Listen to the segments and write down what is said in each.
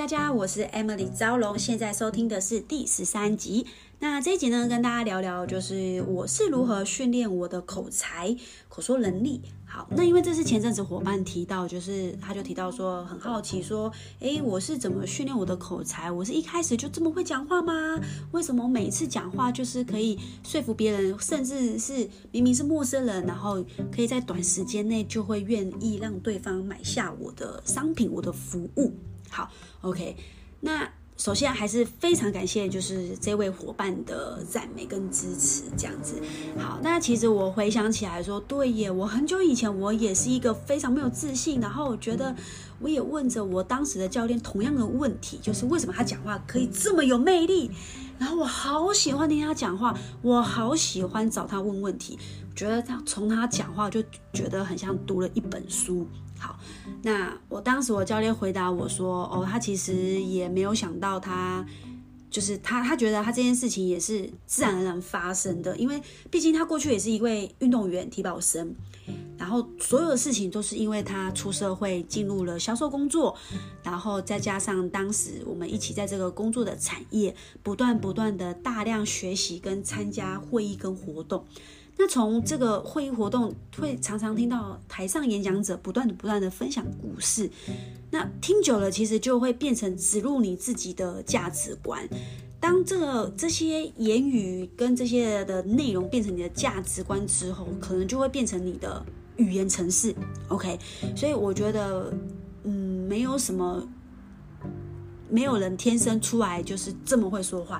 大家，我是 Emily 招龙，现在收听的是第十三集。那这一集呢，跟大家聊聊，就是我是如何训练我的口才、口说能力。好，那因为这是前阵子伙伴提到，就是他就提到说，很好奇说，诶，我是怎么训练我的口才？我是一开始就这么会讲话吗？为什么每次讲话就是可以说服别人，甚至是明明是陌生人，然后可以在短时间内就会愿意让对方买下我的商品、我的服务？好，OK，那首先还是非常感谢，就是这位伙伴的赞美跟支持，这样子。好，那其实我回想起来说，对耶，我很久以前我也是一个非常没有自信，然后我觉得我也问着我当时的教练同样的问题，就是为什么他讲话可以这么有魅力？然后我好喜欢听他讲话，我好喜欢找他问问题，觉得他从他讲话就觉得很像读了一本书。好，那我当时我教练回答我说：“哦，他其实也没有想到，他就是他，他觉得他这件事情也是自然而然发生的，因为毕竟他过去也是一位运动员、体保生，然后所有的事情都是因为他出社会进入了销售工作，然后再加上当时我们一起在这个工作的产业，不断不断的大量学习跟参加会议跟活动。”那从这个会议活动，会常常听到台上演讲者不断的、不断的分享故事。那听久了，其实就会变成植入你自己的价值观。当这个这些言语跟这些的内容变成你的价值观之后，可能就会变成你的语言程式。OK，所以我觉得，嗯，没有什么，没有人天生出来就是这么会说话，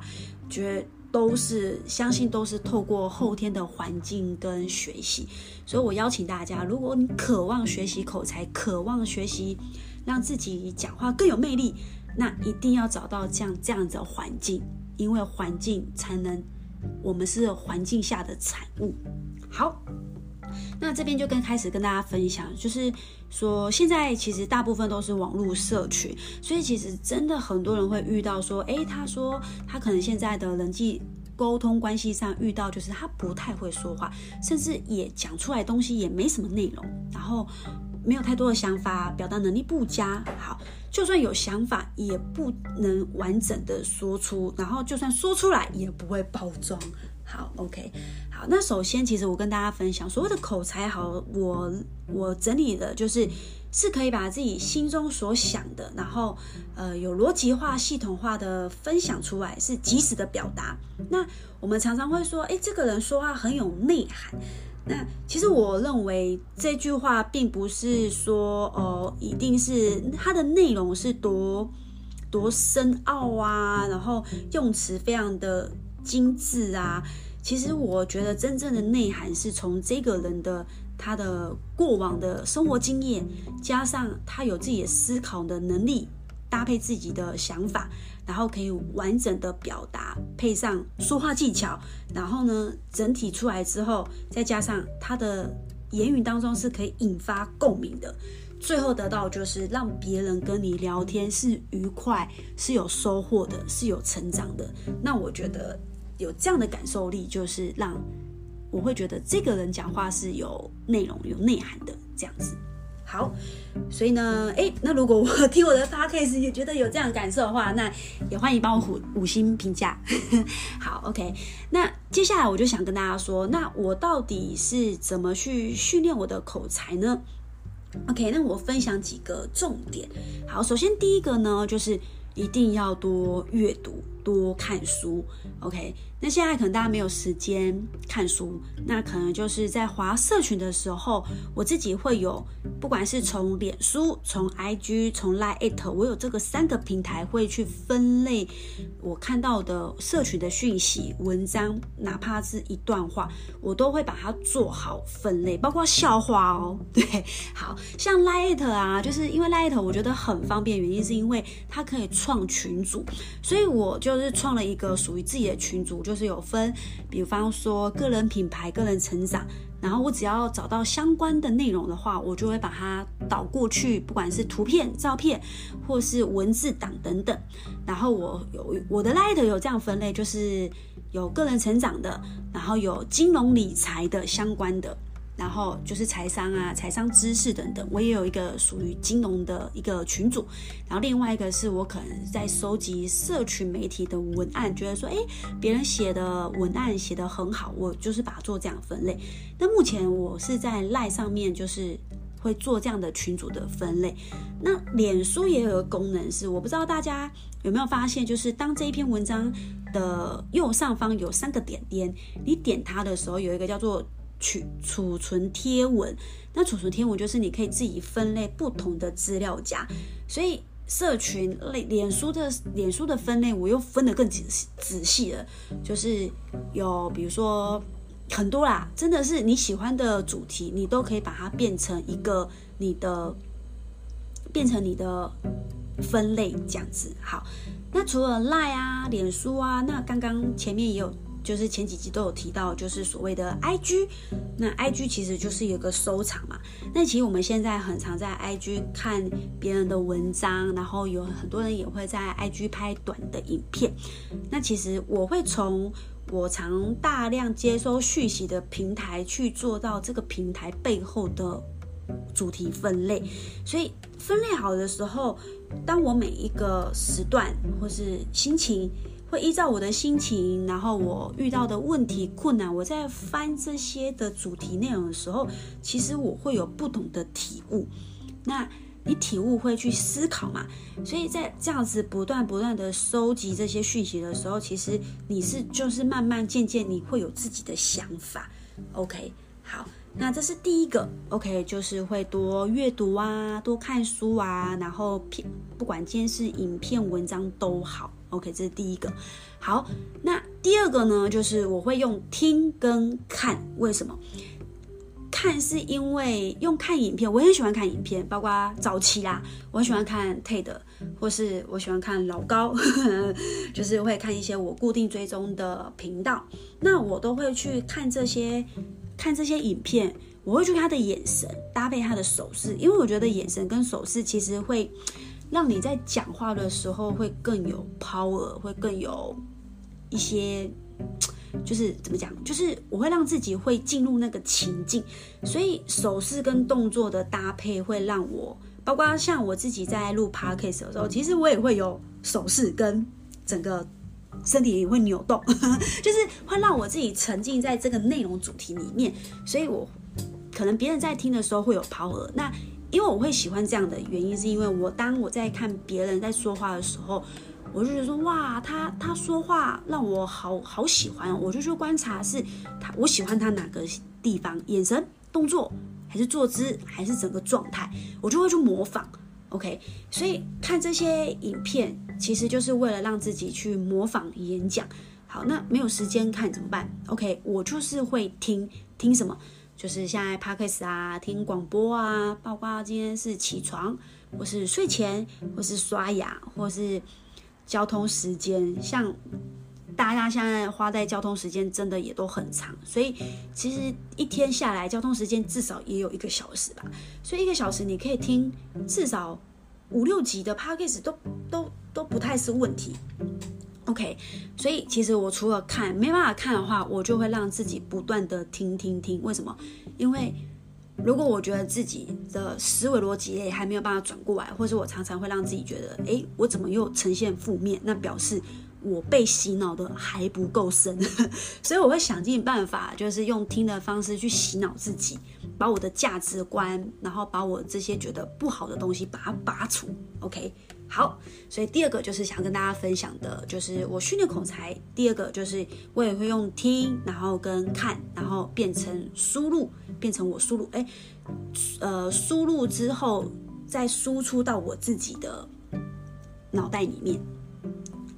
觉得。都是相信都是透过后天的环境跟学习，所以我邀请大家，如果你渴望学习口才，渴望学习让自己讲话更有魅力，那一定要找到这样这样子的环境，因为环境才能，我们是环境下的产物。好。那这边就跟开始跟大家分享，就是说现在其实大部分都是网络社群，所以其实真的很多人会遇到说，诶，他说他可能现在的人际沟通关系上遇到就是他不太会说话，甚至也讲出来东西也没什么内容，然后没有太多的想法，表达能力不佳。好，就算有想法也不能完整的说出，然后就算说出来也不会包装。好，OK。好，那首先，其实我跟大家分享，所谓的口才好，我我整理的就是是可以把自己心中所想的，然后呃有逻辑化、系统化的分享出来，是及时的表达。那我们常常会说，诶，这个人说话很有内涵。那其实我认为这句话并不是说哦、一定是它的内容是多多深奥啊，然后用词非常的精致啊。其实我觉得真正的内涵是从这个人的他的过往的生活经验，加上他有自己的思考的能力，搭配自己的想法，然后可以完整的表达，配上说话技巧，然后呢，整体出来之后，再加上他的言语当中是可以引发共鸣的，最后得到就是让别人跟你聊天是愉快，是有收获的，是有成长的。那我觉得。有这样的感受力，就是让我会觉得这个人讲话是有内容、有内涵的这样子。好，所以呢，诶，那如果我听我的 p o c a s t 也觉得有这样的感受的话，那也欢迎帮我五五星评价。好，OK。那接下来我就想跟大家说，那我到底是怎么去训练我的口才呢？OK，那我分享几个重点。好，首先第一个呢，就是一定要多阅读。多看书，OK。那现在可能大家没有时间看书，那可能就是在划社群的时候，我自己会有，不管是从脸书、从 IG、从 Line，我有这个三个平台会去分类我看到的社群的讯息、文章，哪怕是一段话，我都会把它做好分类，包括笑话哦。对，好像 Line 啊，就是因为 Line 我觉得很方便，原因是因为它可以创群组，所以我就。是创了一个属于自己的群组，就是有分，比方说个人品牌、个人成长，然后我只要找到相关的内容的话，我就会把它导过去，不管是图片、照片，或是文字档等等。然后我有我的 Light 有这样分类，就是有个人成长的，然后有金融理财的相关的。然后就是财商啊、财商知识等等。我也有一个属于金融的一个群组，然后另外一个是我可能在收集社群媒体的文案，觉得说，哎，别人写的文案写得很好，我就是把它做这样分类。那目前我是在赖上面，就是。会做这样的群组的分类。那脸书也有个功能是，我不知道大家有没有发现，就是当这一篇文章的右上方有三个点点，你点它的时候，有一个叫做去储存贴文。那储存贴文就是你可以自己分类不同的资料夹。所以社群类脸书的脸书的分类，我又分得更仔仔细了，就是有比如说。很多啦，真的是你喜欢的主题，你都可以把它变成一个你的，变成你的分类这样子。好，那除了 Line 啊、脸书啊，那刚刚前面也有，就是前几集都有提到，就是所谓的 IG。那 IG 其实就是有个收藏嘛。那其实我们现在很常在 IG 看别人的文章，然后有很多人也会在 IG 拍短的影片。那其实我会从。我常大量接收讯息的平台去做到这个平台背后的主题分类，所以分类好的时候，当我每一个时段或是心情，会依照我的心情，然后我遇到的问题困难，我在翻这些的主题内容的时候，其实我会有不同的体悟。那你体悟会去思考嘛？所以在这样子不断不断的收集这些讯息的时候，其实你是就是慢慢渐渐你会有自己的想法。OK，好，那这是第一个。OK，就是会多阅读啊，多看书啊，然后片不管今天是影片、文章都好。OK，这是第一个。好，那第二个呢，就是我会用听跟看，为什么？看是因为用看影片，我很喜欢看影片，包括早期啦，我很喜欢看 TED，或是我喜欢看老高，就是会看一些我固定追踪的频道。那我都会去看这些看这些影片，我会去看他的眼神搭配他的手势，因为我觉得眼神跟手势其实会让你在讲话的时候会更有 power，会更有一些。就是怎么讲？就是我会让自己会进入那个情境，所以手势跟动作的搭配会让我，包括像我自己在录 podcast 的时候，其实我也会有手势跟整个身体也会扭动，就是会让我自己沉浸在这个内容主题里面，所以我可能别人在听的时候会有 power。那因为我会喜欢这样的原因，是因为我当我在看别人在说话的时候。我就觉得说哇，他他说话让我好好喜欢，我就去观察是他，我喜欢他哪个地方，眼神、动作，还是坐姿，还是整个状态，我就会去模仿。OK，所以看这些影片，其实就是为了让自己去模仿演讲。好，那没有时间看怎么办？OK，我就是会听听什么，就是现在 Podcast 啊，听广播啊，包括今天是起床，或是睡前，或是刷牙，或是。交通时间，像大家现在花在交通时间真的也都很长，所以其实一天下来交通时间至少也有一个小时吧。所以一个小时你可以听至少五六集的 podcast 都都都不太是问题。OK，所以其实我除了看没办法看的话，我就会让自己不断的听听听。为什么？因为如果我觉得自己的思维逻辑还没有办法转过来，或是我常常会让自己觉得，诶，我怎么又呈现负面？那表示我被洗脑的还不够深，所以我会想尽办法，就是用听的方式去洗脑自己，把我的价值观，然后把我这些觉得不好的东西把它拔除。OK。好，所以第二个就是想跟大家分享的，就是我训练口才。第二个就是我也会用听，然后跟看，然后变成输入，变成我输入，哎，呃，输入之后再输出到我自己的脑袋里面。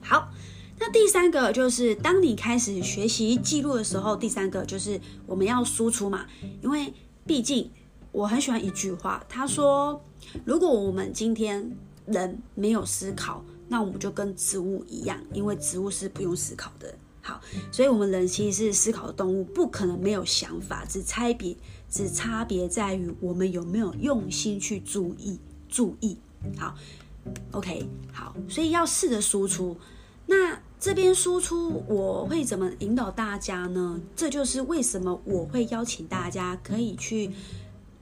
好，那第三个就是当你开始学习记录的时候，第三个就是我们要输出嘛，因为毕竟我很喜欢一句话，他说，如果我们今天人没有思考，那我们就跟植物一样，因为植物是不用思考的。好，所以我们人其实是思考的动物，不可能没有想法，只差别只差别在于我们有没有用心去注意注意。好，OK，好，所以要试着输出。那这边输出我会怎么引导大家呢？这就是为什么我会邀请大家可以去。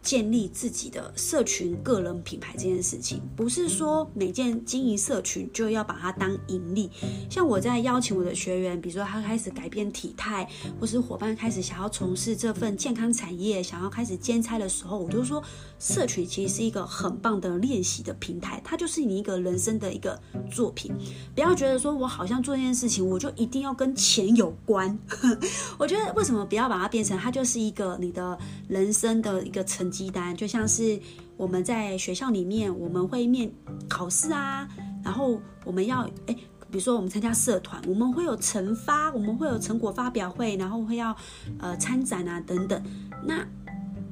建立自己的社群、个人品牌这件事情，不是说每件经营社群就要把它当盈利。像我在邀请我的学员，比如说他开始改变体态，或是伙伴开始想要从事这份健康产业，想要开始兼差的时候，我就说，社群其实是一个很棒的练习的平台，它就是你一个人生的一个作品。不要觉得说我好像做这件事情，我就一定要跟钱有关。我觉得为什么不要把它变成它就是一个你的人生的一个成。鸡蛋就像是我们在学校里面，我们会面考试啊，然后我们要诶，比如说我们参加社团，我们会有成发，我们会有成果发表会，然后会要呃参展啊等等。那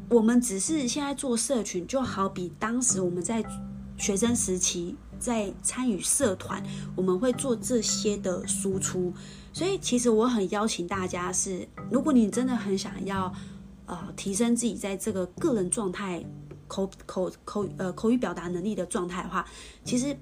我们只是现在做社群，就好比当时我们在学生时期在参与社团，我们会做这些的输出。所以其实我很邀请大家是，如果你真的很想要。呃，提升自己在这个个人状态、口口口呃口语表达能力的状态的话，其实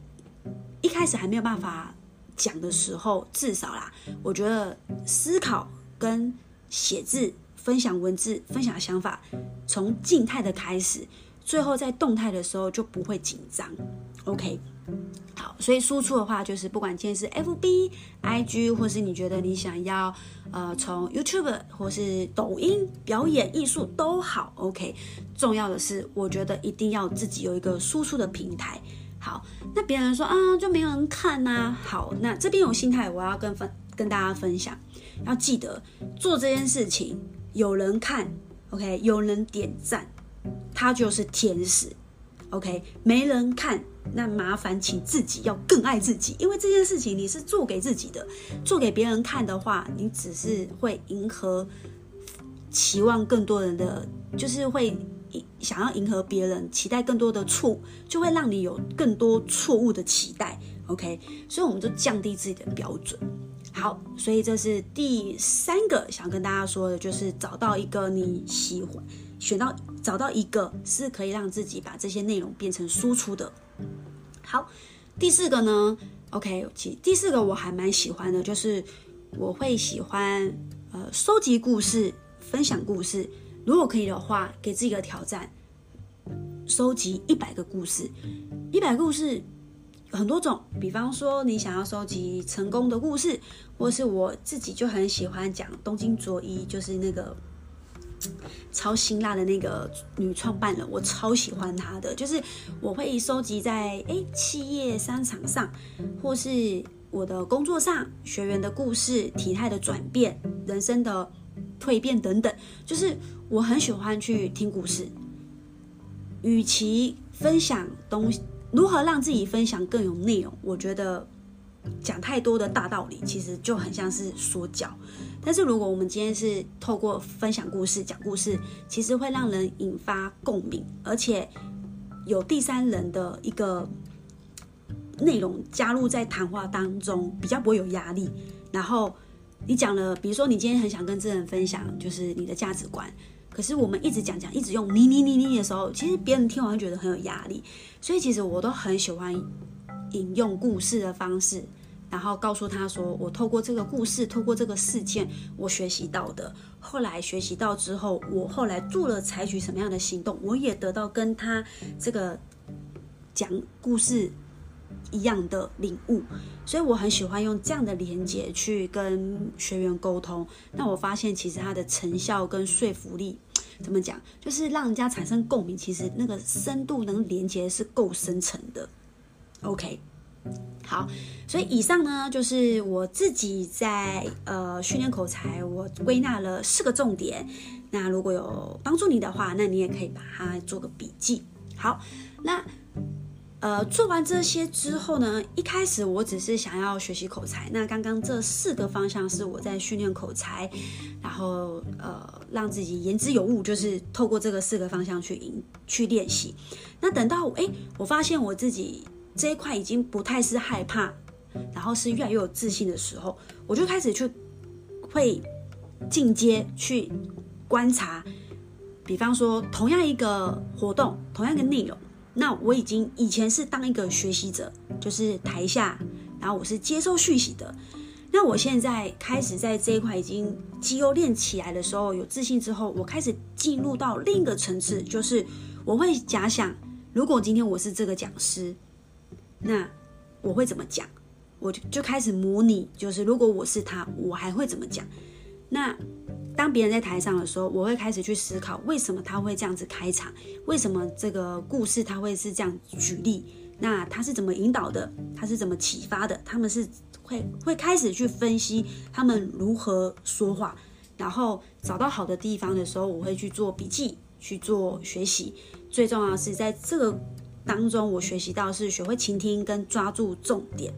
一开始还没有办法讲的时候，至少啦，我觉得思考跟写字、分享文字、分享想法，从静态的开始，最后在动态的时候就不会紧张。OK。好，所以输出的话，就是不管今天是 FB、IG，或是你觉得你想要，呃，从 YouTube 或是抖音表演艺术都好，OK。重要的是，我觉得一定要自己有一个输出的平台。好，那别人说啊，就没有人看呐、啊。好，那这边有心态，我要跟分跟大家分享，要记得做这件事情，有人看，OK，有人点赞，他就是天使。OK，没人看，那麻烦请自己要更爱自己，因为这件事情你是做给自己的，做给别人看的话，你只是会迎合期望更多人的，就是会想要迎合别人，期待更多的错，就会让你有更多错误的期待。OK，所以我们就降低自己的标准。好，所以这是第三个想跟大家说的，就是找到一个你喜欢。选到找到一个是可以让自己把这些内容变成输出的。好，第四个呢？OK，其第四个我还蛮喜欢的，就是我会喜欢呃收集故事、分享故事。如果可以的话，给自己一个挑战，收集一百个故事。一百个故事很多种，比方说你想要收集成功的故事，或是我自己就很喜欢讲东京着衣，就是那个。超辛辣的那个女创办人，我超喜欢她的。就是我会收集在诶企业商场上，或是我的工作上，学员的故事、体态的转变、人生的蜕变等等。就是我很喜欢去听故事，与其分享东西，如何让自己分享更有内容？我觉得。讲太多的大道理，其实就很像是说教。但是如果我们今天是透过分享故事、讲故事，其实会让人引发共鸣，而且有第三人的一个内容加入在谈话当中，比较不会有压力。然后你讲了，比如说你今天很想跟这人分享，就是你的价值观，可是我们一直讲讲，一直用你你你你的时候，其实别人听完会觉得很有压力。所以其实我都很喜欢。引用故事的方式，然后告诉他说：“我透过这个故事，透过这个事件，我学习到的。后来学习到之后，我后来做了采取什么样的行动，我也得到跟他这个讲故事一样的领悟。所以我很喜欢用这样的连接去跟学员沟通。那我发现其实它的成效跟说服力，怎么讲，就是让人家产生共鸣。其实那个深度能连接是够深层的。” OK，好，所以以上呢就是我自己在呃训练口才，我归纳了四个重点。那如果有帮助你的话，那你也可以把它做个笔记。好，那呃做完这些之后呢，一开始我只是想要学习口才。那刚刚这四个方向是我在训练口才，然后呃让自己言之有物，就是透过这个四个方向去赢去练习。那等到哎，我发现我自己。这一块已经不太是害怕，然后是越来越有自信的时候，我就开始去会进阶去观察，比方说同样一个活动，同样一个内容，那我已经以前是当一个学习者，就是台下，然后我是接受讯息的，那我现在开始在这一块已经肌肉练起来的时候，有自信之后，我开始进入到另一个层次，就是我会假想，如果今天我是这个讲师，那我会怎么讲？我就就开始模拟，就是如果我是他，我还会怎么讲？那当别人在台上的时候，我会开始去思考，为什么他会这样子开场？为什么这个故事他会是这样举例？那他是怎么引导的？他是怎么启发的？他们是会会开始去分析他们如何说话，然后找到好的地方的时候，我会去做笔记，去做学习。最重要是在这个当中，我学习到是学会倾听跟抓住重点。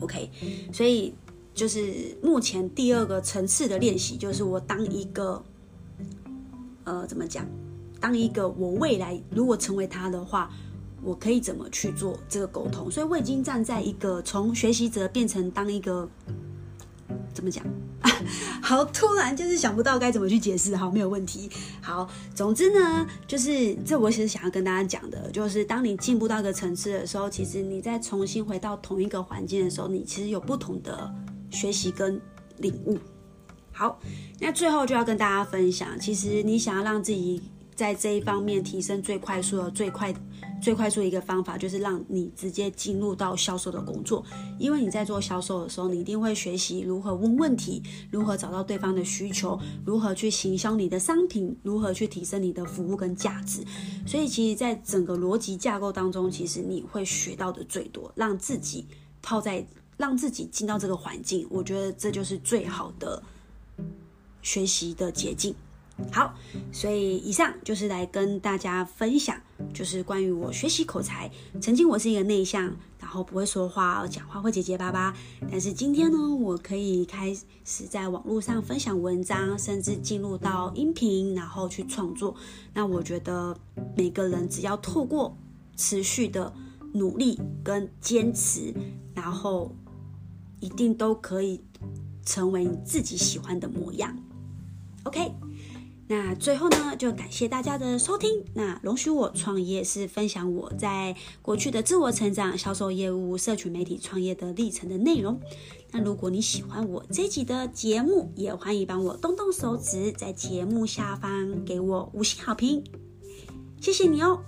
OK，所以。就是目前第二个层次的练习，就是我当一个，呃，怎么讲？当一个我未来如果成为他的话，我可以怎么去做这个沟通？所以我已经站在一个从学习者变成当一个，怎么讲？好，突然就是想不到该怎么去解释。好，没有问题。好，总之呢，就是这我其实想要跟大家讲的，就是当你进步到一个层次的时候，其实你再重新回到同一个环境的时候，你其实有不同的。学习跟领悟，好，那最后就要跟大家分享，其实你想要让自己在这一方面提升最快速的、最快、最快速的一个方法，就是让你直接进入到销售的工作。因为你在做销售的时候，你一定会学习如何问问题，如何找到对方的需求，如何去行销你的商品，如何去提升你的服务跟价值。所以，其实，在整个逻辑架构当中，其实你会学到的最多，让自己泡在。让自己进到这个环境，我觉得这就是最好的学习的捷径。好，所以以上就是来跟大家分享，就是关于我学习口才。曾经我是一个内向，然后不会说话，讲话会结结巴巴。但是今天呢，我可以开始在网络上分享文章，甚至进入到音频，然后去创作。那我觉得每个人只要透过持续的努力跟坚持，然后。一定都可以成为你自己喜欢的模样。OK，那最后呢，就感谢大家的收听。那容许我创业是分享我在过去的自我成长、销售业务、社群媒体创业的历程的内容。那如果你喜欢我这集的节目，也欢迎帮我动动手指，在节目下方给我五星好评。谢谢你哦，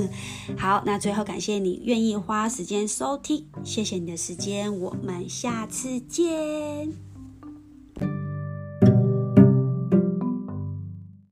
好，那最后感谢你愿意花时间收听，谢谢你的时间，我们下次见。